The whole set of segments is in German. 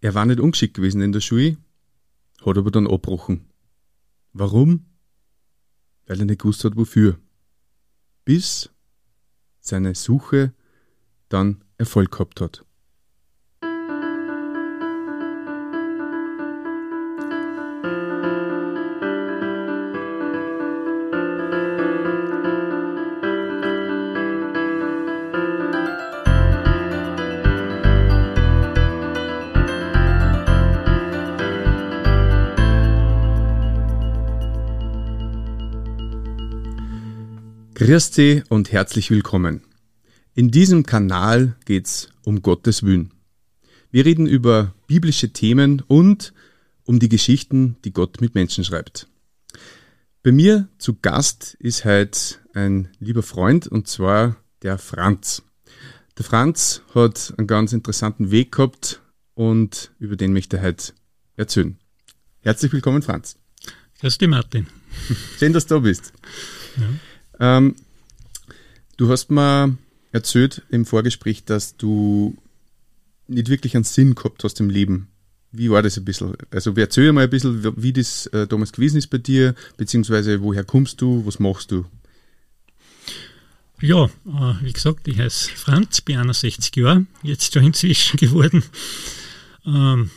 Er war nicht ungeschickt gewesen in der Schule, hat aber dann abgebrochen. Warum? Weil er nicht gewusst hat, wofür. Bis seine Suche dann Erfolg gehabt hat. Dich und herzlich willkommen. In diesem Kanal geht's um Gottes Willen. Wir reden über biblische Themen und um die Geschichten, die Gott mit Menschen schreibt. Bei mir zu Gast ist heute ein lieber Freund und zwar der Franz. Der Franz hat einen ganz interessanten Weg gehabt und über den möchte ich heute erzählen. Herzlich willkommen, Franz. Grüß dich, Martin. Schön, dass du da bist. Ja. Ähm, du hast mir erzählt im Vorgespräch, dass du nicht wirklich einen Sinn gehabt hast im Leben. Wie war das ein bisschen? Also erzähl mal ein bisschen, wie das äh, damals gewesen ist bei dir, beziehungsweise woher kommst du, was machst du? Ja, äh, wie gesagt, ich heiße Franz, bin 61 Jahre, jetzt schon inzwischen geworden. Ähm,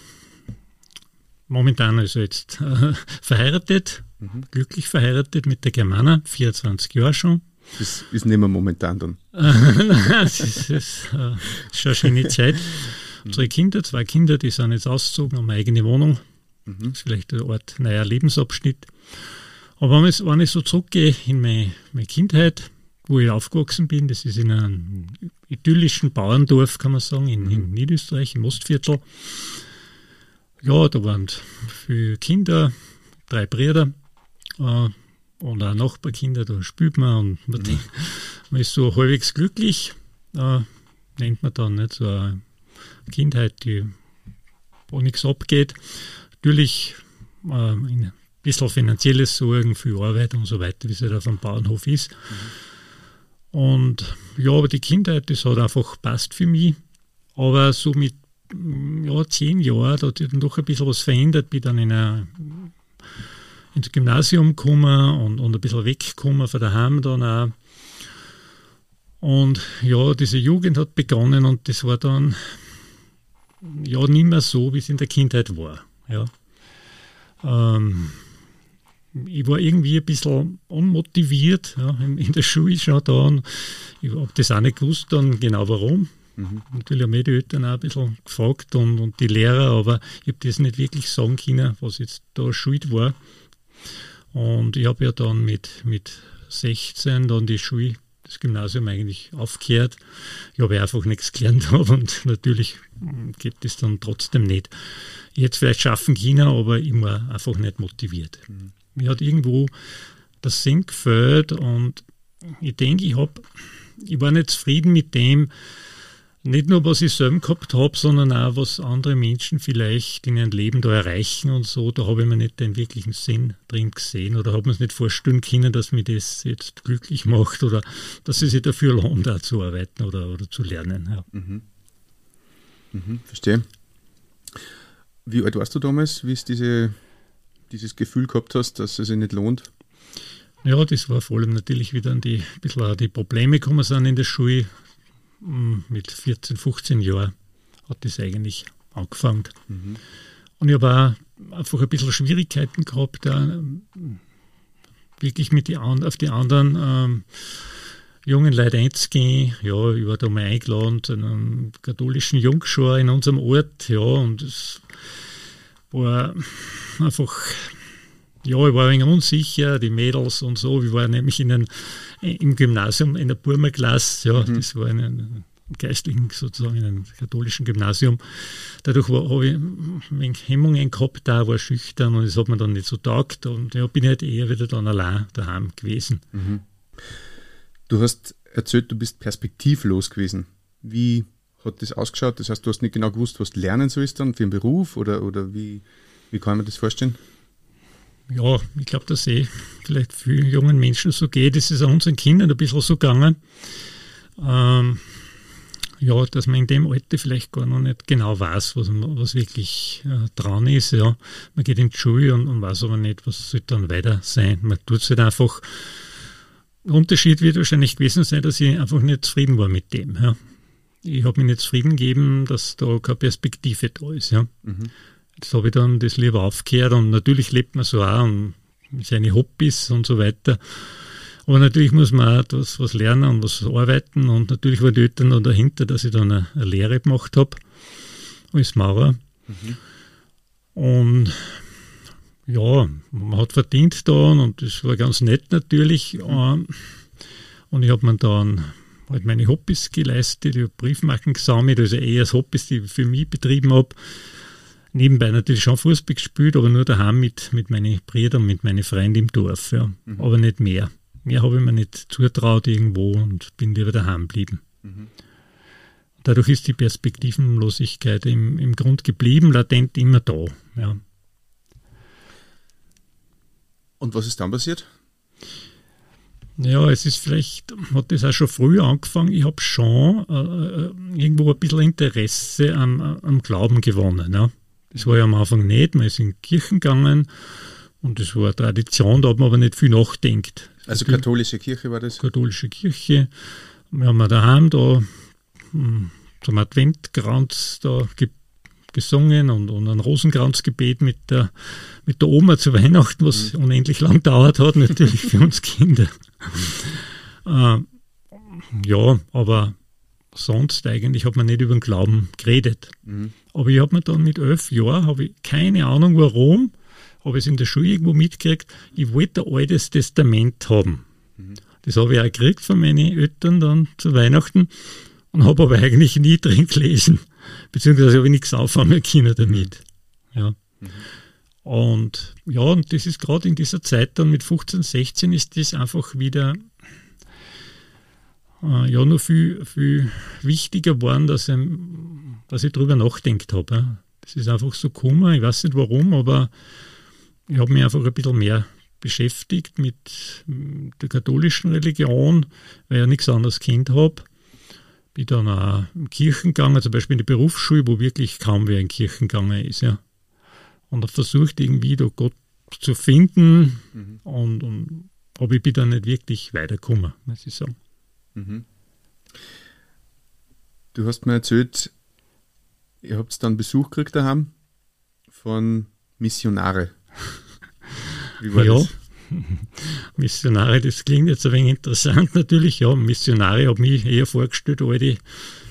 momentan also jetzt äh, verheiratet, mhm. glücklich verheiratet mit der Germana, 24 Jahre schon. Das ist nicht mehr momentan dann. das ist, ist äh, schon eine schöne Zeit. Unsere Kinder, zwei Kinder, die sind jetzt ausgezogen, haben eine eigene Wohnung. Mhm. Das ist vielleicht eine Art neuer Lebensabschnitt. Aber wenn ich, wenn ich so zurückgehe in meine, meine Kindheit, wo ich aufgewachsen bin, das ist in einem idyllischen Bauerndorf, kann man sagen, in, in mhm. Niederösterreich, im Ostviertel. Ja, da waren viele Kinder, drei Brüder äh, und auch Nachbarkinder, da spielt man und man, mhm. man ist so halbwegs glücklich, äh, nennt man dann nicht so eine Kindheit, die wo nichts abgeht. Natürlich äh, ein bisschen finanzielles Sorgen, viel Arbeit und so weiter, wie es halt auf dem Bauernhof ist. Mhm. Und ja, aber die Kindheit, das hat einfach passt für mich. Aber so mit ja, zehn Jahren, da hat sich dann doch ein bisschen was verändert, bin dann in ein, ins Gymnasium gekommen und, und ein bisschen weggekommen von daheim dann auch. Und ja, diese Jugend hat begonnen und das war dann ja nicht mehr so, wie es in der Kindheit war. Ja. Ähm, ich war irgendwie ein bisschen unmotiviert ja, in, in der Schule schon da. Und ich habe das auch nicht gewusst, dann genau warum. Mhm. Natürlich haben mich die Eltern auch ein bisschen gefragt und, und die Lehrer, aber ich habe das nicht wirklich sagen können, was jetzt da schuld war. Und ich habe ja dann mit, mit 16 dann die Schule, das Gymnasium eigentlich aufgehört. Ich habe einfach nichts gelernt und natürlich geht das dann trotzdem nicht. Es vielleicht schaffen können, aber war einfach nicht motiviert. Mhm. Mir hat irgendwo das Sinn gefällt und ich denke, ich habe, ich war nicht zufrieden mit dem, nicht nur, was ich selber gehabt habe, sondern auch, was andere Menschen vielleicht in ihrem Leben da erreichen und so. Da habe ich mir nicht den wirklichen Sinn drin gesehen oder habe mir es nicht vorstellen können, dass mir das jetzt glücklich macht oder dass es sich dafür lohnt, da zu arbeiten oder, oder zu lernen. Ja. Mhm. Mhm, verstehe. Wie alt warst du damals, wie es diese, dieses Gefühl gehabt hast, dass es sich nicht lohnt? Ja, das war vor allem natürlich wieder an die, ein bisschen die Probleme gekommen sind in der Schule. Mit 14, 15 Jahren hat das eigentlich angefangen. Mhm. Und ich habe auch einfach ein bisschen Schwierigkeiten gehabt, da, wirklich mit die, auf die anderen ähm, jungen Leute einzugehen. Ja, ich war da mal eingeladen zu einem katholischen Jungschau in unserem Ort. Ja, und es war einfach ja, ich war ein wenig unsicher, die Mädels und so. Wir waren nämlich in ein, im Gymnasium in der Burmerklasse, ja, mhm. das war in einem geistlichen, sozusagen in einem katholischen Gymnasium. Dadurch habe ich ein wenig Hemmungen gehabt, da war schüchtern und das hat mir dann nicht so taugt und ja, bin halt eher wieder dann allein daheim gewesen. Mhm. Du hast erzählt, du bist perspektivlos gewesen. Wie hat das ausgeschaut? Das heißt, du hast nicht genau gewusst, was lernen sollst dann für einen Beruf oder, oder wie, wie kann man das vorstellen? Ja, ich glaube, dass eh vielleicht vielen jungen Menschen so geht. Es ist auch unseren Kindern ein bisschen so gegangen. Ähm, ja, dass man in dem Alter vielleicht gar noch nicht genau weiß, was, was wirklich äh, dran ist. Ja. Man geht in die Schule und, und weiß aber nicht, was soll dann weiter sein. Man tut es halt einfach. Der Unterschied wird wahrscheinlich gewesen sein, dass ich einfach nicht zufrieden war mit dem. Ja. Ich habe mich nicht zufrieden gegeben, dass da keine Perspektive da ist. Ja. Mhm. Jetzt habe ich dann das lieber aufgehört und natürlich lebt man so auch und seine Hobbys und so weiter. Aber natürlich muss man auch was, was lernen und was arbeiten. Und natürlich war die Eltern dann dahinter, dass ich dann eine, eine Lehre gemacht habe als Maurer. Mhm. Und ja, man hat verdient da und das war ganz nett natürlich. Mhm. Und ich habe mir dann halt meine Hobbys geleistet. Ich habe Briefmarken gesammelt, also eher als Hobbys, die ich für mich betrieben habe. Nebenbei natürlich schon Fußball gespielt, aber nur daheim mit, mit meinen Brüdern, mit meinen Freunden im Dorf, ja. Mhm. Aber nicht mehr. Mehr habe ich mir nicht zutraut irgendwo und bin lieber daheim geblieben. Mhm. Dadurch ist die Perspektivenlosigkeit im, im Grund geblieben, latent immer da. Ja. Und was ist dann passiert? Ja, es ist vielleicht, hat das auch schon früh angefangen. Ich habe schon äh, äh, irgendwo ein bisschen Interesse am, am Glauben gewonnen. Ja. Das war ja am Anfang nicht. Man ist in Kirchen gegangen und das war Tradition, da hat man aber nicht viel nachdenkt. Also katholische Kirche war das? Katholische Kirche. Wir haben daheim da hm, zum Adventkranz da gesungen und, und ein Rosenkranzgebet mit der, mit der Oma zu Weihnachten, was mhm. unendlich lang dauert hat, natürlich für uns Kinder. äh, ja, aber sonst eigentlich hat man nicht über den Glauben geredet. Mhm. Aber ich habe mir dann mit elf Jahren, habe ich keine Ahnung warum, habe ich es in der Schule irgendwo mitgekriegt, ich wollte ein altes Testament haben. Mhm. Das habe ich auch gekriegt von meinen Eltern dann zu Weihnachten und habe aber eigentlich nie drin gelesen. Beziehungsweise habe ich nichts auffangen können damit. Ja. Mhm. Und ja, und das ist gerade in dieser Zeit dann mit 15, 16 ist das einfach wieder äh, ja noch viel, viel wichtiger geworden, dass ich, dass ich drüber nachdenkt habe. Ja. Das ist einfach so gekommen, ich weiß nicht warum, aber ich habe mich einfach ein bisschen mehr beschäftigt mit der katholischen Religion, weil ich ja nichts anderes Kind habe. Bin dann auch in Kirchen gegangen, zum Beispiel in die Berufsschule, wo wirklich kaum wer in Kirchen gegangen ist. Ja. Und habe versucht, irgendwie da Gott zu finden mhm. und, und aber ich bin dann nicht wirklich weitergekommen, muss ich sagen. Mhm. Du hast mir erzählt, ihr habt dann Besuch gekriegt daheim von Missionare. Wie war ja. das? Missionare, das klingt jetzt ein wenig interessant natürlich. Ja, Missionare habe mich eher vorgestellt, all die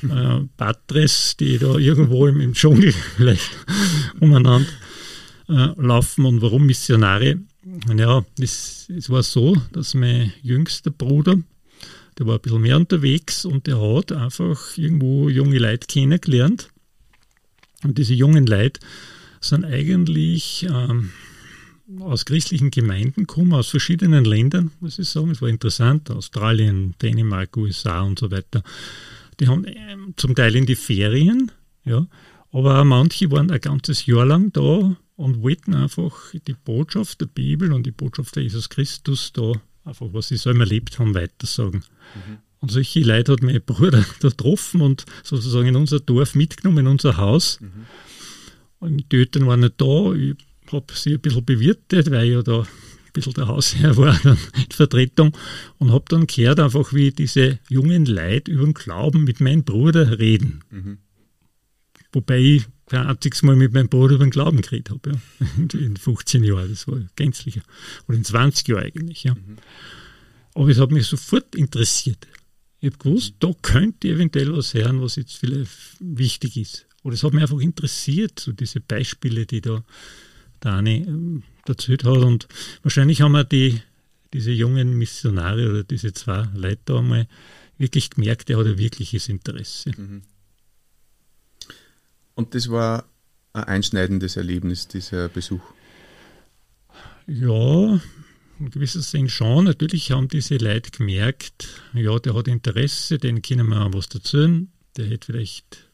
äh, Patres, die da irgendwo im, im Dschungel vielleicht umeinander äh, laufen. Und warum Missionare? Ja, es, es war so, dass mein jüngster Bruder, der war ein bisschen mehr unterwegs und der hat einfach irgendwo junge Leute kennengelernt. Und diese jungen Leute sind eigentlich ähm, aus christlichen Gemeinden kommen, aus verschiedenen Ländern, muss ich sagen. Es war interessant, Australien, Dänemark, USA und so weiter. Die haben ähm, zum Teil in die Ferien, ja, aber manche waren ein ganzes Jahr lang da und wollten einfach die Botschaft der Bibel und die Botschaft der Jesus Christus da, einfach was sie selber erlebt haben, weitersagen. Mhm. Und solche Leute hat mein Bruder da getroffen und sozusagen in unser Dorf mitgenommen, in unser Haus. Mhm. Und die Eltern waren nicht da. Ich habe sie ein bisschen bewirtet, weil ich ja da ein bisschen der Hausherr war dann in Vertretung und habe dann gehört einfach, wie diese jungen Leute über den Glauben mit meinem Bruder reden. Mhm. Wobei ich kein einziges Mal mit meinem Bruder über den Glauben geredet habe, ja. in 15 Jahren, das war gänzlich, oder in 20 Jahren eigentlich, ja. Mhm. Aber es hat mich sofort interessiert. Ich habe gewusst, da könnte eventuell was hören, was jetzt vielleicht wichtig ist. Oder es hat mich einfach interessiert, so diese Beispiele, die da Dani ähm, erzählt hat. Und wahrscheinlich haben wir die, diese jungen Missionare oder diese zwei Leute da einmal wirklich gemerkt, der hat ein wirkliches Interesse. Mhm. Und das war ein einschneidendes Erlebnis, dieser Besuch? Ja, in gewisser Sinn schon. Natürlich haben diese Leute gemerkt, ja, der hat Interesse, den können wir auch was erzählen, der hätte vielleicht,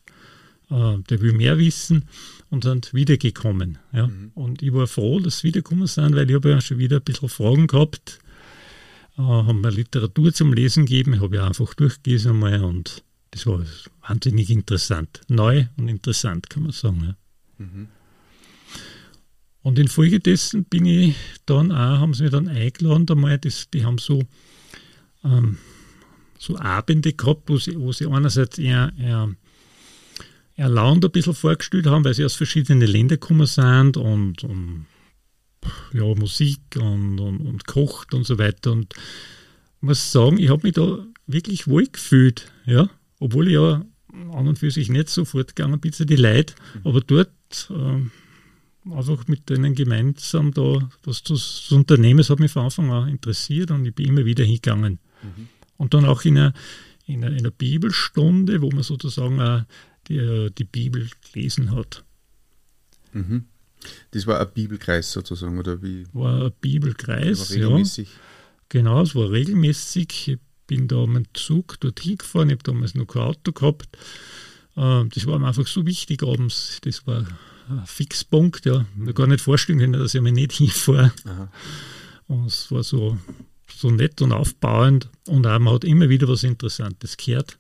äh, der will mehr wissen und sind wiedergekommen. Ja. Mhm. Und ich war froh, dass sie wiedergekommen sind, weil ich habe ja schon wieder ein bisschen Fragen gehabt, äh, haben mir Literatur zum Lesen gegeben, ich habe ja einfach durchgelesen einmal und das war wahnsinnig interessant. Neu und interessant, kann man sagen. Ja. Mhm. Und infolgedessen bin ich dann auch, haben sie mir dann eingeladen, einmal, das, die haben so, ähm, so Abende gehabt, wo sie, wo sie einerseits eher, eher, eher Land ein bisschen vorgestellt haben, weil sie aus verschiedenen Ländern gekommen sind und, und ja, Musik und, und, und kocht und so weiter. Und ich muss sagen, ich habe mich da wirklich wohl gefühlt, ja, obwohl ich ja an und für sich nicht sofort gegangen bin, die Leute, aber dort äh, einfach mit denen gemeinsam da was zu, unternehmen, das hat mich von Anfang an interessiert und ich bin immer wieder hingegangen. Mhm. Und dann auch in einer, in, einer, in einer, Bibelstunde, wo man sozusagen auch die, die Bibel gelesen hat. Mhm. Das war ein Bibelkreis sozusagen, oder wie? War ein Bibelkreis, war regelmäßig. ja. Genau, es war regelmäßig. Ich bin da mit dem Zug dorthin gefahren, ich habe damals noch kein Auto gehabt. Ähm, das war mir einfach so wichtig abends. Das war ein Fixpunkt, ja. Ich gar nicht vorstellen können, dass ich mir nicht hinfahre. Und es war so, so nett und aufbauend und auch, man hat immer wieder was Interessantes gehört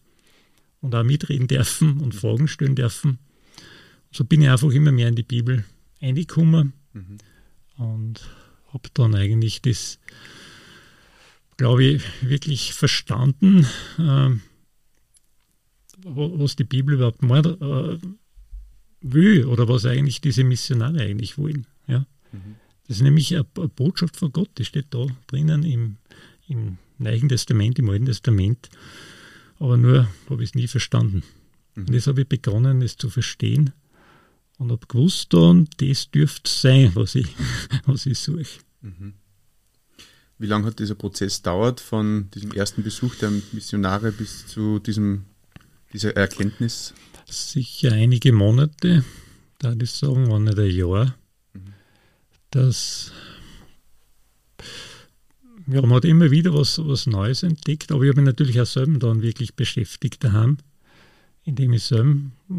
und auch mitreden dürfen und Fragen stellen dürfen. So bin ich einfach immer mehr in die Bibel reingekommen mhm. und habe dann eigentlich das, glaube ich, wirklich verstanden, äh, was die Bibel überhaupt meint, äh, will oder was eigentlich diese Missionare eigentlich wollen. Ja? Mhm. Das ist nämlich eine, eine, Botschaft von Gott, die steht da drinnen im, im Neuen Testament, im Alten Testament, aber nur habe ich es nie verstanden. Mhm. Und jetzt habe ich begonnen, es zu verstehen und habe gewusst, dann, das dürfte sein, was ich, was ich suche. Mhm. Wie lange hat dieser Prozess dauert, von diesem ersten Besuch der Missionare bis zu diesem, dieser Erkenntnis? sicher einige Monate, da ich sagen, war nicht ein Jahr, mhm. dass ja, man hat immer wieder was, was Neues entdeckt, aber ich habe mich natürlich auch selber dann wirklich beschäftigt daheim, indem ich selber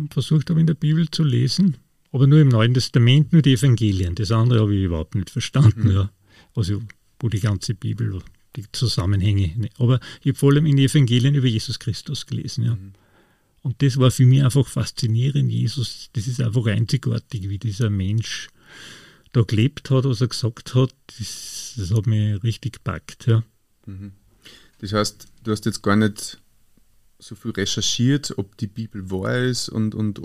versucht habe, in der Bibel zu lesen, aber nur im Neuen Testament, nur die Evangelien. Das andere habe ich überhaupt nicht verstanden, mhm. ja, also, wo die ganze Bibel, die Zusammenhänge. Aber ich habe vor allem in die Evangelien über Jesus Christus gelesen, ja. Mhm. Und das war für mich einfach faszinierend. Jesus, das ist einfach einzigartig, wie dieser Mensch da gelebt hat, was er gesagt hat. Das, das hat mich richtig gepackt. Ja. Mhm. Das heißt, du hast jetzt gar nicht so viel recherchiert, ob die Bibel wahr ist und, und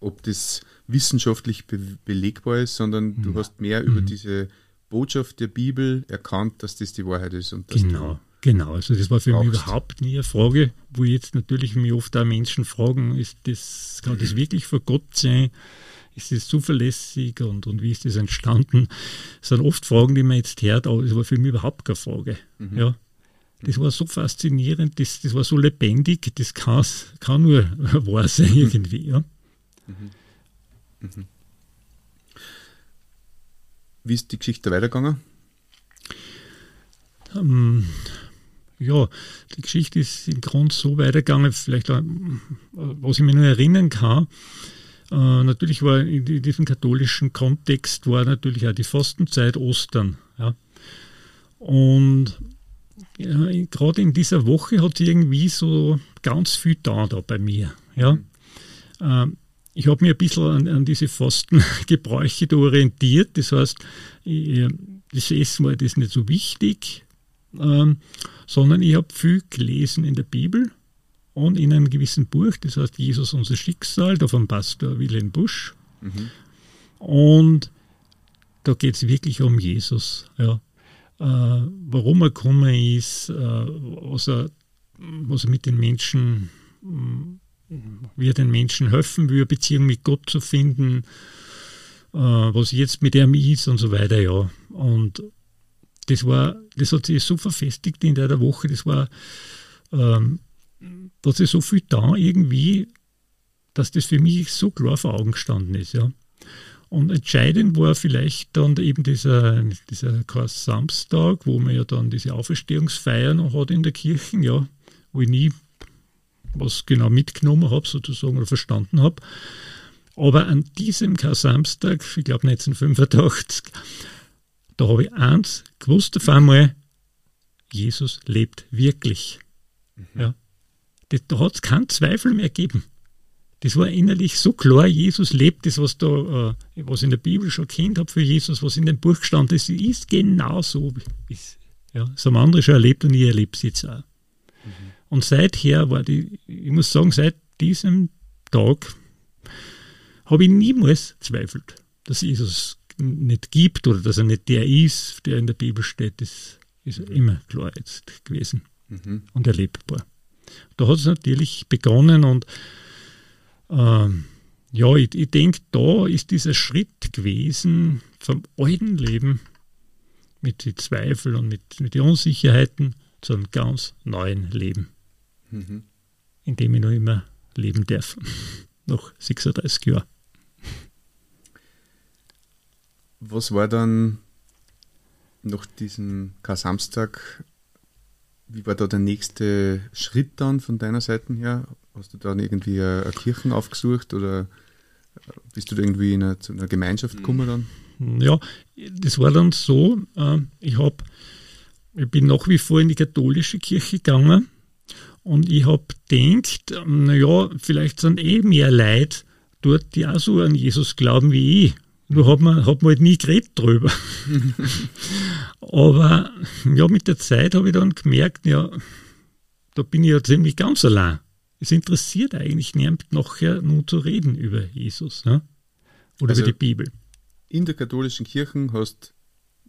ob das wissenschaftlich be belegbar ist, sondern du mhm. hast mehr mhm. über diese Botschaft der Bibel erkannt, dass das die Wahrheit ist. Und genau. Genau, also das war für brauchst. mich überhaupt nie eine Frage, wo jetzt natürlich mich oft auch Menschen fragen, ist das, kann das wirklich vor Gott sein? Ist das zuverlässig und, und wie ist das entstanden? Das sind oft Fragen, die man jetzt hört, aber das war für mich überhaupt keine Frage. Mhm. Ja. Das war so faszinierend, das, das war so lebendig, das kann, kann nur wahr sein irgendwie. Ja. Mhm. Mhm. Wie ist die Geschichte weitergegangen? Ähm, ja, die Geschichte ist im Grunde so weitergegangen, vielleicht, äh, was ich mir nur erinnern kann. Äh, natürlich war in diesem katholischen Kontext war natürlich auch die Fastenzeit Ostern. Ja. Und ja, gerade in dieser Woche hat irgendwie so ganz viel da, da bei mir. Ja. Äh, ich habe mich ein bisschen an, an diese Fastengebräuche da orientiert. Das heißt, das Essen war das nicht so wichtig ähm, sondern ich habe viel gelesen in der Bibel und in einem gewissen Buch, das heißt Jesus unser Schicksal, da vom Pastor Wilhelm Busch. Mhm. Und da geht es wirklich um Jesus. Ja. Äh, warum er gekommen ist, äh, was, er, was er mit den Menschen, wie er den Menschen helfen will, Beziehung mit Gott zu finden, äh, was jetzt mit ihm ist und so weiter. Ja. Und das war, das hat sich so verfestigt in der Woche, das war, ähm, da hat sich so viel da irgendwie, dass das für mich so klar vor Augen gestanden ist, ja. Und entscheidend war vielleicht dann eben dieser, dieser Samstag, wo man ja dann diese Auferstehungsfeier noch hat in der Kirche, ja, wo ich nie was genau mitgenommen habe, sozusagen, oder verstanden habe. Aber an diesem Samstag, ich glaube 1985, da habe ich eins gewusst auf einmal, Jesus lebt wirklich. Mhm. Ja. da hat es keinen Zweifel mehr gegeben. Das war innerlich so klar, Jesus lebt das, was da, äh, was in der Bibel schon kennt habe für Jesus, was in dem Buch gestanden ist, ist genau so. Ist, ja, das haben andere schon erlebt und ich erlebe es jetzt auch. Mhm. Und seither war die, ich muss sagen, seit diesem Tag habe ich niemals zweifelt, dass Jesus nicht gibt oder dass er nicht der ist, der in der Bibel steht. Das ist immer klar jetzt gewesen mhm. und erlebbar. Da hat es natürlich begonnen und ähm, ja, ich, ich denke, da ist dieser Schritt gewesen vom alten Leben mit den Zweifeln und mit, mit den Unsicherheiten zu einem ganz neuen Leben, mhm. in dem ich noch immer leben darf. Noch 36 Jahre. Was war dann nach diesem Kar-Samstag, wie war da der nächste Schritt dann von deiner Seite her? Hast du dann irgendwie eine, eine Kirchen aufgesucht oder bist du irgendwie in eine, zu einer Gemeinschaft gekommen dann? Ja, das war dann so, äh, ich habe ich bin nach wie vor in die katholische Kirche gegangen und ich habe gedacht, naja, vielleicht sind eh mehr Leute dort, die auch so an Jesus glauben wie ich. Nur hat man, hat man halt nie geredet drüber. Aber ja, mit der Zeit habe ich dann gemerkt, ja, da bin ich ja ziemlich ganz allein. Es interessiert eigentlich niemand nachher nur zu reden über Jesus ne? oder also über die Bibel. In der katholischen Kirche hast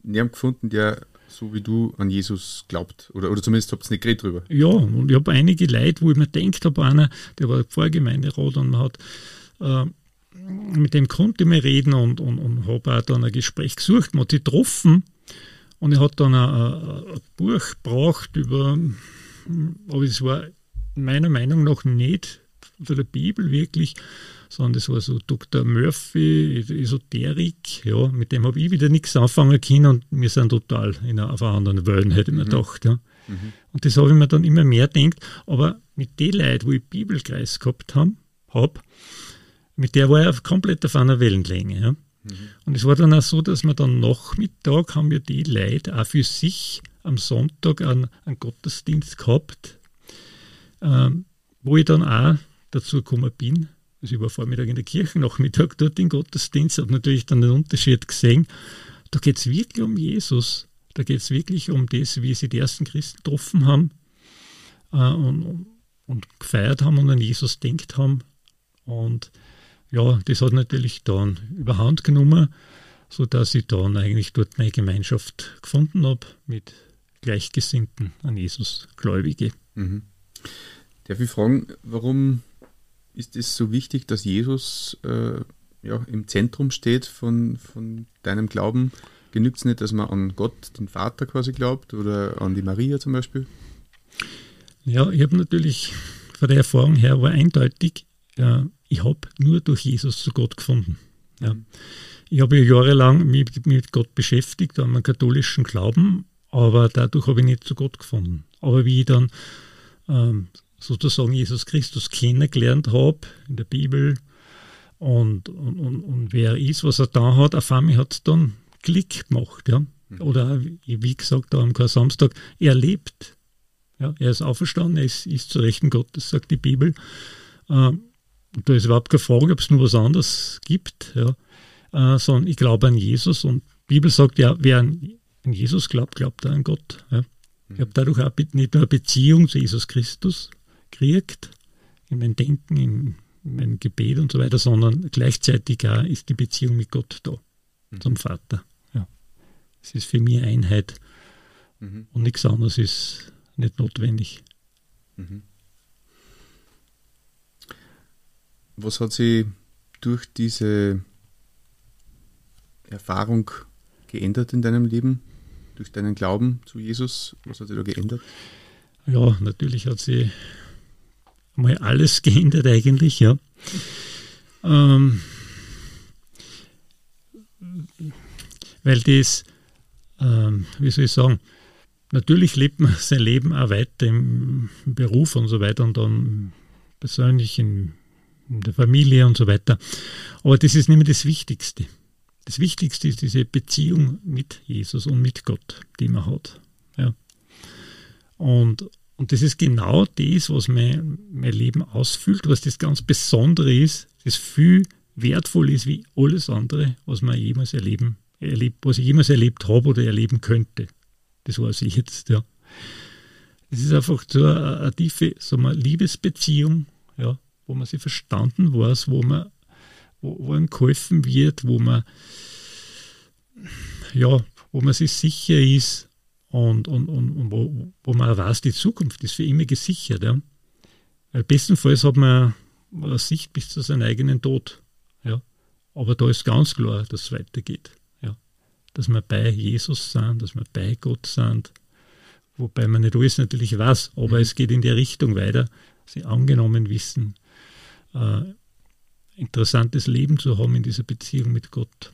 du niemanden gefunden, der so wie du an Jesus glaubt. Oder, oder zumindest habt ihr nicht geredet drüber. Ja, und ich habe einige Leute, wo ich mir denkt habe, einer, der war Vorgemeinderat und man hat äh, mit dem konnte ich mir reden und, und, und habe auch dann ein Gespräch gesucht, man hat sich getroffen und er hat dann ein, ein Buch gebracht über, aber es war meiner Meinung nach nicht von der Bibel wirklich, sondern das war so Dr. Murphy, Esoterik, ja, mit dem habe ich wieder nichts anfangen können und wir sind total in einer, auf einer anderen Welt, hätte ich mir mhm. gedacht. Ja. Mhm. Und das habe ich mir dann immer mehr gedacht, aber mit den Leuten, wo ich Bibelkreis gehabt habe, hab, mit der war ich auf komplett auf einer Wellenlänge. Ja. Mhm. Und es war dann auch so, dass wir dann Nachmittag haben wir die Leute auch für sich am Sonntag einen, einen Gottesdienst gehabt, ähm, wo ich dann auch dazu gekommen bin. Also ich war Vormittag in der Kirche, Nachmittag dort im Gottesdienst, habe natürlich dann den Unterschied gesehen. Da geht es wirklich um Jesus. Da geht es wirklich um das, wie sie die ersten Christen getroffen haben äh, und, und gefeiert haben und an Jesus denkt haben. Und ja, das hat natürlich dann überhand genommen, sodass ich dann eigentlich dort meine Gemeinschaft gefunden habe mit Gleichgesinnten an Jesus Gläubige. Mhm. Darf ich fragen, warum ist es so wichtig, dass Jesus äh, ja, im Zentrum steht von, von deinem Glauben? Genügt es nicht, dass man an Gott, den Vater quasi glaubt oder an die Maria zum Beispiel? Ja, ich habe natürlich von der Erfahrung her war eindeutig, ja, ich habe nur durch Jesus zu Gott gefunden. Ja. Ich habe jahrelang mich mit Gott beschäftigt, an meinem katholischen Glauben, aber dadurch habe ich nicht zu Gott gefunden. Aber wie ich dann ähm, sozusagen Jesus Christus kennengelernt habe in der Bibel und, und, und, und wer er ist, was er da hat, auf einmal hat es dann Klick gemacht. Ja? Mhm. Oder wie gesagt, am Samstag, er lebt. Ja? Er ist auferstanden, er ist, ist zu Rechten Gottes, sagt die Bibel. Ähm, da ist überhaupt keine Frage, ob es nur was anderes gibt, ja? Äh, sondern ich glaube an Jesus und die Bibel sagt ja, wer an, an Jesus glaubt, glaubt er an Gott. Ja? Ich habe dadurch auch nicht nur eine Beziehung zu Jesus Christus gekriegt, in mein Denken, in mein Gebet und so weiter, sondern gleichzeitig auch ist die Beziehung mit Gott da, mhm. zum Vater. Ja. Es ist für mich Einheit mhm. und nichts anderes ist nicht notwendig. Mhm. Was hat sich durch diese Erfahrung geändert in deinem Leben? Durch deinen Glauben zu Jesus? Was hat sich da geändert? Ja, natürlich hat sich mal alles geändert eigentlich, ja. Ähm, weil das, ähm, wie soll ich sagen, natürlich lebt man sein Leben auch weiter im Beruf und so weiter und dann persönlich in, in der Familie und so weiter. Aber das ist nicht mehr das Wichtigste. Das Wichtigste ist diese Beziehung mit Jesus und mit Gott, die man hat. Ja. Und Und das ist genau das, was mein, mein Leben ausfüllt, was das ganz Besondere ist, das viel wertvoll ist wie alles andere, was man jemals erleben, erlebt, was ich jemals erlebt habe oder erleben könnte. Das weiß ich jetzt, ja. Es ist einfach so eine, eine tiefe so eine Liebesbeziehung, ja, wo man sich verstanden weiß, wo man, wo, wo einem geholfen wird, wo man, ja, wo man sich sicher ist und, und, und, wo, wo man auch weiß, die Zukunft ist für immer gesichert. Ja. Weil bestenfalls hat man Sicht bis zu seinem eigenen Tod. Ja. Aber da ist ganz klar, dass es weitergeht. Ja. Dass wir bei Jesus sind, dass wir bei Gott sind. Wobei man nicht alles natürlich weiß, aber mhm. es geht in die Richtung weiter. Sie angenommen wissen, äh, interessantes Leben zu haben in dieser Beziehung mit Gott.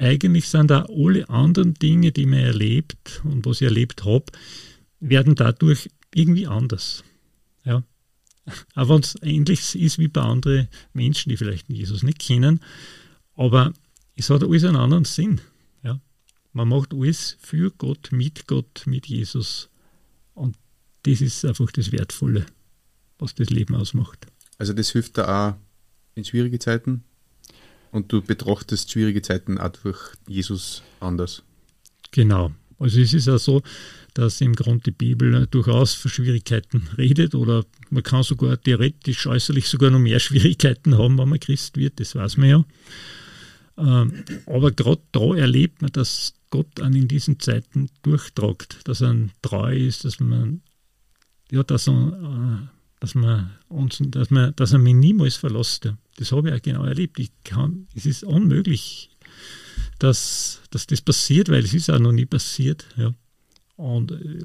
Eigentlich sind da alle anderen Dinge, die man erlebt und was ich erlebt habe, werden dadurch irgendwie anders. Ja. Auch wenn es ähnlich ist wie bei anderen Menschen, die vielleicht Jesus nicht kennen, aber es hat alles einen anderen Sinn. Ja. Man macht alles für Gott, mit Gott, mit Jesus. Und das ist einfach das Wertvolle, was das Leben ausmacht. Also das hilft da auch in schwierige Zeiten und du betrachtest schwierige Zeiten auch durch Jesus anders. Genau. Also es ist auch so, dass im Grunde die Bibel durchaus für Schwierigkeiten redet oder man kann sogar theoretisch äußerlich sogar noch mehr Schwierigkeiten haben, wenn man Christ wird, das weiß man ja. Ähm, aber gerade da erlebt man, dass Gott an in diesen Zeiten durchtragt, dass er treu ist, dass man ja, dass er äh, dass man uns, dass man, dass er mich niemals verlässt. Das habe ich auch genau erlebt. Ich kann, es ist unmöglich, dass, dass das passiert, weil es ist auch noch nie passiert. Ja. Und äh,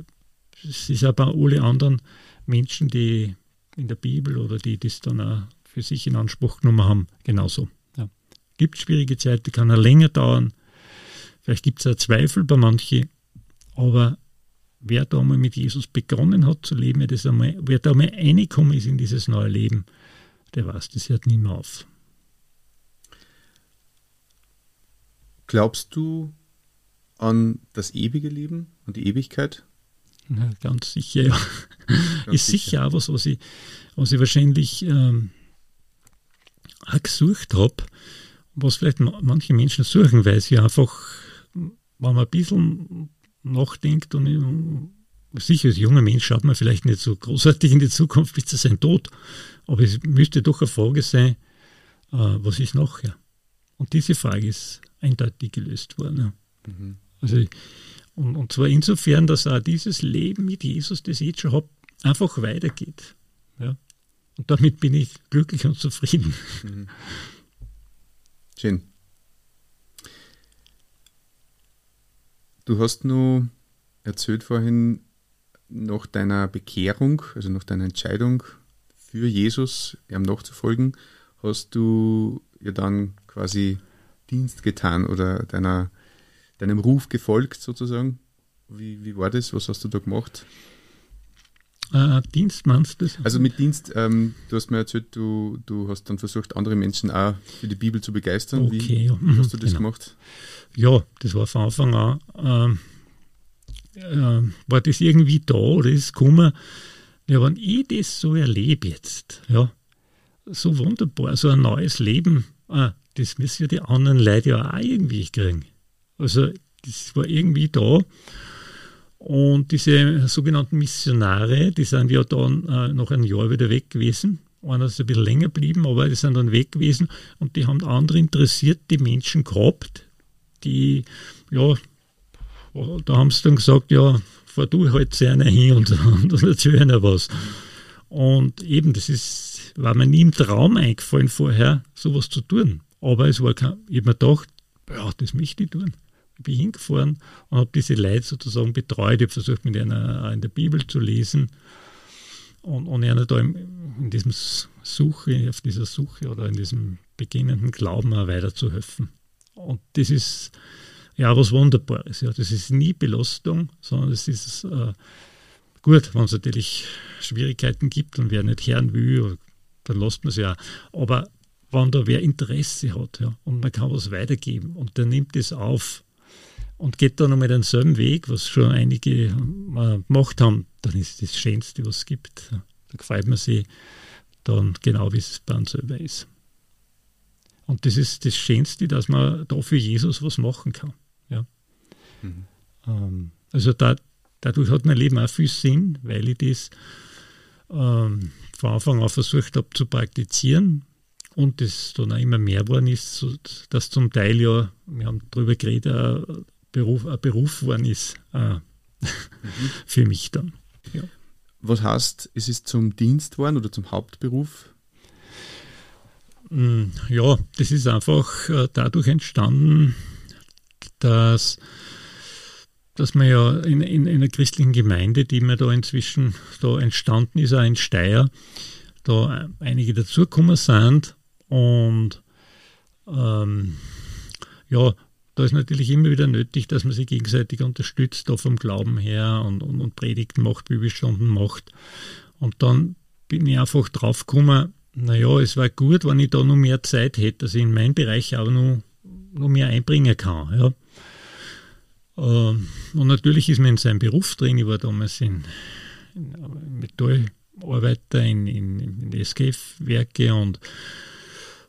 es ist aber alle anderen Menschen, die in der Bibel oder die das dann auch für sich in Anspruch genommen haben, genauso. Ja. Gibt schwierige Zeiten, kann er länger dauern. Vielleicht gibt es auch Zweifel bei manchen, aber wer da mal mit Jesus begonnen hat zu leben, das einmal, wer da mal reingekommen ist in dieses neue Leben, der weiß, das hört nie mehr auf. Glaubst du an das ewige Leben, an die Ewigkeit? Na, ganz sicher, ja. Ganz ist sicher. sicher auch was, was ich, was ich wahrscheinlich ähm, auch gesucht habe, was vielleicht manche Menschen suchen, weil sie einfach, wenn man ein bisschen nachdenkt und sicher als junger Mensch schaut man vielleicht nicht so großartig in die Zukunft bis zu seinem Tod, aber es müsste doch eine Frage sein, äh, was ist nachher? Und diese Frage ist eindeutig gelöst worden. Ja. Mhm. Also, und, und zwar insofern, dass auch dieses Leben mit Jesus, das ich jetzt schon habe, einfach weitergeht. Ja. Und damit bin ich glücklich und zufrieden. Mhm. Schön. Du hast nur erzählt vorhin nach deiner Bekehrung, also nach deiner Entscheidung für Jesus, ihm nachzufolgen, hast du ja dann quasi Dienst getan oder deiner, deinem Ruf gefolgt sozusagen. Wie, wie war das? Was hast du da gemacht? Äh, Dienst meinst du? Also mit Dienst, ähm, du hast mir erzählt, du, du hast dann versucht, andere Menschen auch für die Bibel zu begeistern. Okay, wie, ja. wie hast du das genau. gemacht? Ja, das war von Anfang an, ähm, äh, war das irgendwie da oder ist es gekommen, ja, wenn ich das so erlebe jetzt, ja, so wunderbar, so ein neues Leben, ah, das müssen ja die anderen Leute ja auch irgendwie kriegen. Also das war irgendwie da und diese sogenannten Missionare, die sind ja dann äh, nach einem Jahr wieder weg gewesen. Einer ist ein bisschen länger geblieben, aber die sind dann weg gewesen und die haben andere interessierte Menschen gehabt, die, ja, da haben sie dann gesagt, ja, fahr du halt sehr einer hin und, und, und erzähl einer was. Und eben, das ist, war mir nie im Traum eingefallen vorher, sowas zu tun. Aber es war kein, ich habe mir gedacht, ja, das möchte ich tun. Bin hingefahren und habe diese Leute sozusagen betreut. Ich habe versucht, mit einer in der Bibel zu lesen und, und einer da im, in diesem Suche, auf dieser Suche oder in diesem beginnenden Glauben auch weiterzuhelfen. Und das ist ja was Wunderbares. Ja. Das ist nie Belastung, sondern es ist äh, gut, wenn es natürlich Schwierigkeiten gibt und wer nicht hören will, dann lässt man es ja. Aber wenn da wer Interesse hat ja, und man kann was weitergeben und der nimmt es auf und geht dann nochmal denselben Weg, was schon einige äh, gemacht haben, dann ist das Schönste, was es gibt. Da gefällt man sich dann genau, wie es bei uns selber ist. Und das ist das Schönste, dass man da für Jesus was machen kann. Ja. Mhm. Ähm, also da, dadurch hat mein Leben auch viel Sinn, weil ich das ähm, von Anfang an versucht habe zu praktizieren und das dann auch immer mehr geworden ist, dass zum Teil ja, wir haben darüber geredet, ein Beruf, ein Beruf geworden ist äh, mhm. für mich dann. Ja. Was heißt, ist es zum Dienst geworden oder zum Hauptberuf? Mm, ja, das ist einfach äh, dadurch entstanden, dass, dass man ja in, in, in einer christlichen Gemeinde, die mir da inzwischen da entstanden ist, auch in Steyr, da einige dazugekommen sind und ähm, ja, da ist natürlich immer wieder nötig, dass man sich gegenseitig unterstützt, da vom Glauben her und, und, und Predigten macht, Bibelstunden macht. Und dann bin ich einfach draufgekommen, naja, es war gut, wenn ich da noch mehr Zeit hätte, dass ich in meinen Bereich auch noch, noch mehr einbringen kann. Ja. Ähm, und natürlich ist man in seinem Beruf drin. Ich war damals in, in Metallarbeiter in, in, in SKF-Werke und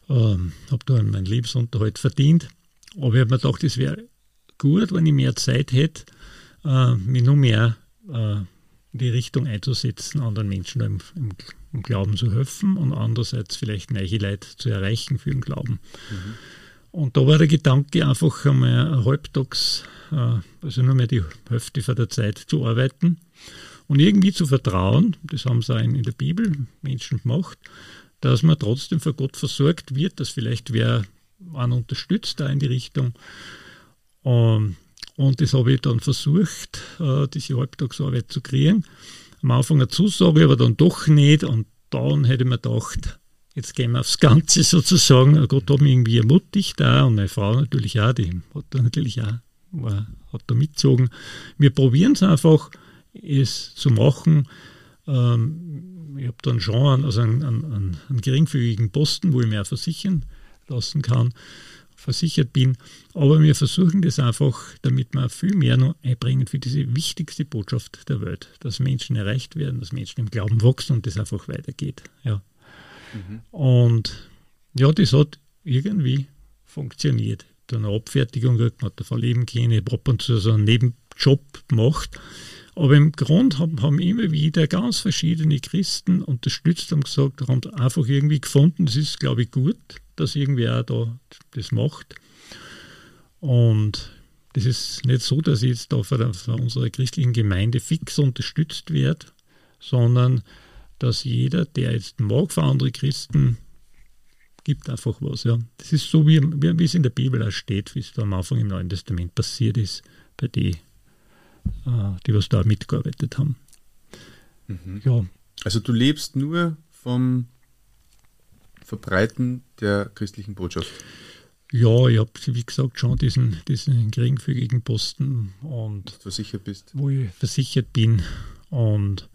ähm, habe da meinen Lebensunterhalt verdient. Aber ich habe mir gedacht, es wäre gut, wenn ich mehr Zeit hätte, äh, mich noch mehr äh, in die Richtung einzusetzen, anderen Menschen im, im, im, Glauben zu helfen und andererseits vielleicht neue Leute zu erreichen für den Glauben. Mhm. Und da war der Gedanke einfach einmal halbtags, äh, also nur mehr die Hälfte von der Zeit zu arbeiten und irgendwie zu vertrauen, das haben sie auch in der Bibel Menschen gemacht, dass man trotzdem von Gott versorgt wird, dass vielleicht wer einen unterstützt da in die Richtung. Ähm, und das habe ich dann versucht, äh, diese Halbtagsarbeit zu kriegen. Am Anfang eine Zusage, aber dann doch nicht. Und dann hätte ich mir gedacht, jetzt gehen wir aufs Ganze sozusagen. Gott hat mich irgendwie ermutigt da und meine Frau natürlich auch, die hat da natürlich auch, war, hat da mitgezogen. Wir probieren es einfach, es zu machen. Ähm, ich habe dann schon also einen, einen, einen geringfügigen Posten, wo ich mehr versichern lassen kann, versichert bin. Aber wir versuchen das einfach, damit wir viel mehr noch einbringen für diese wichtigste Botschaft der Welt, dass Menschen erreicht werden, dass Menschen im Glauben wachsen und das einfach weitergeht. Ja. Mhm. Und ja, das hat irgendwie funktioniert. Dann eine Abfertigung gekriegt, man hat davon leben können, ich habe ab und zu so einen Nebenjob gemacht. Aber im Grunde haben, haben immer wieder ganz verschiedene Christen unterstützt und gesagt, haben einfach irgendwie gefunden, das ist, glaube ich, gut, dass irgendwer da das macht. Und das ist nicht so, dass ich jetzt da von, von unserer christlichen Gemeinde fix unterstützt werde, sondern dass jeder, der jetzt mag für andere Christen, gibt einfach was. Ja. Das ist so, wie, wie, es in der Bibel auch steht, wie es am Anfang im Neuen Testament passiert ist, bei äh, die was da mitgearbeitet haben. Mhm. Ja. Also du lebst nur vom Verbreiten der christlichen Botschaft? Ja, ich habe, wie gesagt, schon diesen, diesen geringfügigen Posten und versichert bist. Wo ich versichert bin. Und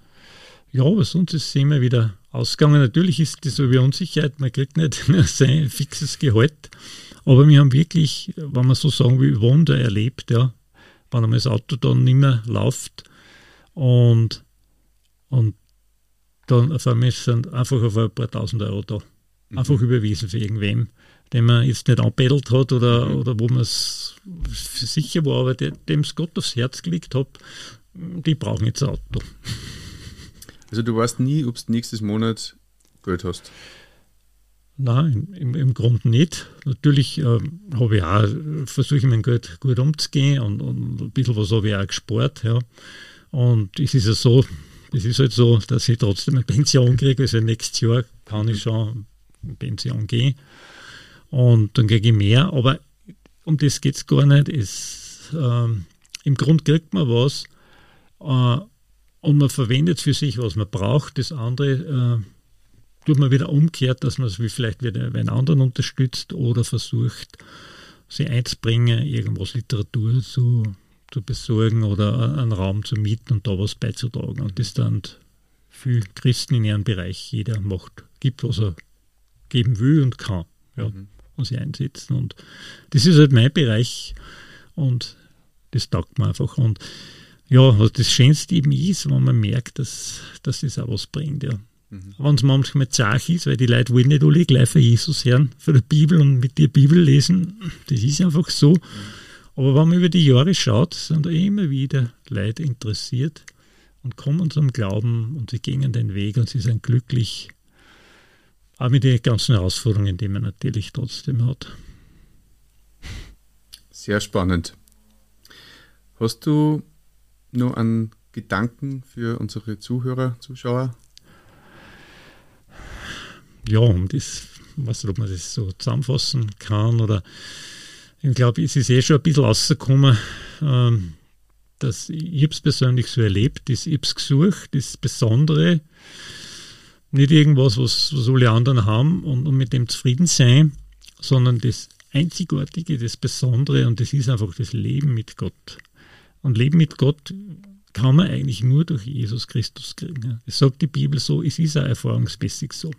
ja, aber sonst ist es immer wieder ausgegangen. Natürlich ist das so wie Unsicherheit, man kriegt nicht sein fixes Gehalt. Aber wir haben wirklich, wenn man so sagen will, Wunder erlebt, ja. Wenn einmal das Auto dann nicht mehr läuft und, und dann auf einmal sind einfach auf ein paar tausend Euro da einfach mhm. überwiesen für irgendwem, den man jetzt nicht anbettelt hat oder, mhm. oder wo man es sicher war, aber dem es Gott aufs Herz gelegt hat, die brauchen jetzt ein Auto. Also du weißt nie, ob du nächstes Monat Geld hast? Nein, im, im Grunde nicht. Natürlich äh, habe ich auch, versuche ich mein Geld gut umzugehen und, und ein bisschen was habe ich auch gespart. Ja. Und es ist ja so, es ist halt so, dass ich trotzdem eine Pension kriege. Also nächstes Jahr kann ich schon in Pension gehe. Und dann kriege ich mehr, aber um das geht es gar nicht. Es, ähm, Im Grunde kriegt man was äh, und man verwendet für sich, was man braucht. Das andere äh, tut man wieder umkehrt, dass man es wie vielleicht wieder einen anderen unterstützt oder versucht, sie einzubringen, irgendwas Literatur zu, zu besorgen oder einen Raum zu mieten und da was beizutragen. Und das dann für Christen in ihrem Bereich jeder macht, gibt, was er geben will und kann. Ja, mhm. und sie einsetzen. Und das ist halt mein Bereich. Und das taugt mir einfach. Und ja, was das Schönste eben ist, wenn man merkt, dass, dass das auch was bringt, ja. Mhm. Wenn es manchmal zart ist, weil die Leute wollen nicht alle gleich für Jesus hören, für die Bibel und mit der Bibel lesen, das ist einfach so. Aber wenn man über die Jahre schaut, sind immer wieder Leute interessiert und kommen zum Glauben und sie gehen den Weg und sie sind glücklich. Auch mit den ganzen Herausforderungen, die man natürlich trotzdem hat. Sehr spannend. Hast du noch einen Gedanken für unsere Zuhörer, Zuschauer? Ja, um das, was ob man das so zusammenfassen kann oder ich glaube, es ist eh schon ein bisschen rausgekommen, ähm, dass ich es persönlich so erlebt, das ich es gesucht, das Besondere, nicht irgendwas, was, was alle anderen haben und, und mit dem zufrieden sein, sondern das Einzigartige, das Besondere und das ist einfach das Leben mit Gott. Und Leben mit Gott kann man eigentlich nur durch Jesus Christus kriegen. Es sagt die Bibel so, es ist auch erfahrungsmäßig so.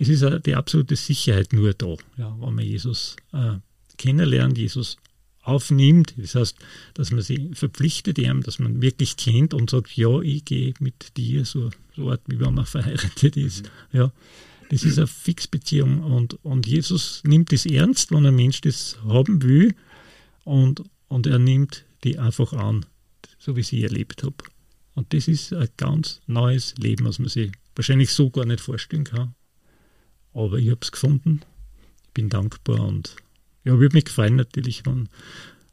Es ist die absolute Sicherheit nur da, ja, wenn man Jesus äh, kennenlernt, Jesus aufnimmt. Das heißt, dass man sich verpflichtet ihm, dass man wirklich kennt und sagt, ja, ich gehe mit dir, so, so Art, wie wenn man verheiratet ist. Mhm. Ja, das ist eine Fixbeziehung und, und Jesus nimmt es ernst, wenn ein Mensch das haben will und, und er nimmt die einfach an, so wie ich sie erlebt habe. Und das ist ein ganz neues Leben, was man sich wahrscheinlich so gar nicht vorstellen kann. Aber ich habe es gefunden. Ich bin dankbar und ja, würde mich gefallen natürlich, wenn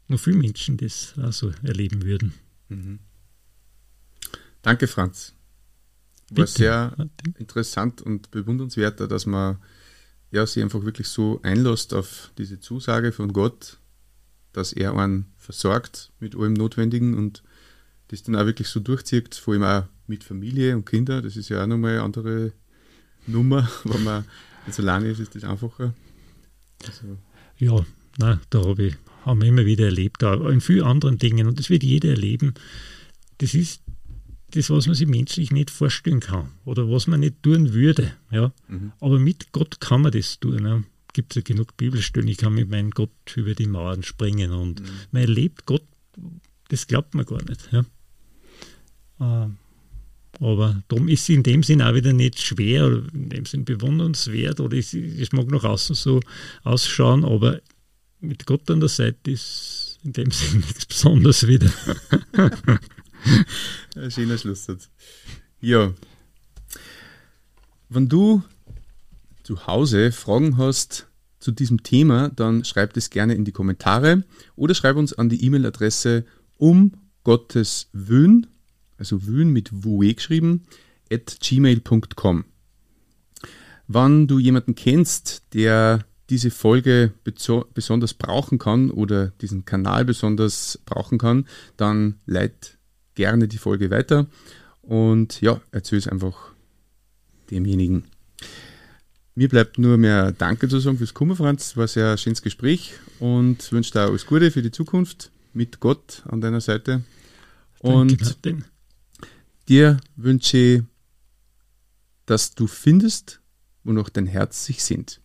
noch viele Menschen das auch so erleben würden. Mhm. Danke, Franz. War Bitte. sehr interessant und bewundernswert, dass man ja, sich einfach wirklich so einlässt auf diese Zusage von Gott, dass er einen versorgt mit allem Notwendigen und das dann auch wirklich so durchzieht, vor allem auch mit Familie und Kindern. Das ist ja auch nochmal eine andere Nummer. Wenn man jetzt alleine ist, ist das einfacher. Also. Ja, na, da habe ich, haben wir immer wieder erlebt, auch in vielen anderen Dingen. Und das wird jeder erleben. Das ist das, was man sich menschlich nicht vorstellen kann oder was man nicht tun würde. Ja? Mhm. Aber mit Gott kann man das tun. Ja? Gibt es ja genug Bibelstellen, ich kann mit meinem Gott über die Mauern springen und mhm. man erlebt Gott, das glaubt man gar nicht. Ja? Äh, aber darum ist es in dem Sinn auch wieder nicht schwer, oder in dem Sinn bewundernswert oder es, mag nach außen so ausschauen, aber mit Gott an der Seite ist in dem Sinn nichts Besonderes wieder. Ein schöner Schlusssatz. Ja. Wenn du zu Hause Fragen hast zu diesem Thema, dann schreib es gerne in die Kommentare oder schreib uns an die E-Mail-Adresse um Gottes Wün, also Wün mit WUE geschrieben, at gmail.com. Wann du jemanden kennst, der diese Folge besonders brauchen kann oder diesen Kanal besonders brauchen kann, dann leit gerne die Folge weiter und ja, erzähl es einfach demjenigen. Mir bleibt nur mehr Danke zu sagen fürs Kummer, Franz. War ein sehr schönes Gespräch und wünsche dir alles Gute für die Zukunft mit Gott an deiner Seite. Und Danke, dir wünsche dass du findest, wo noch dein Herz sich sehnt.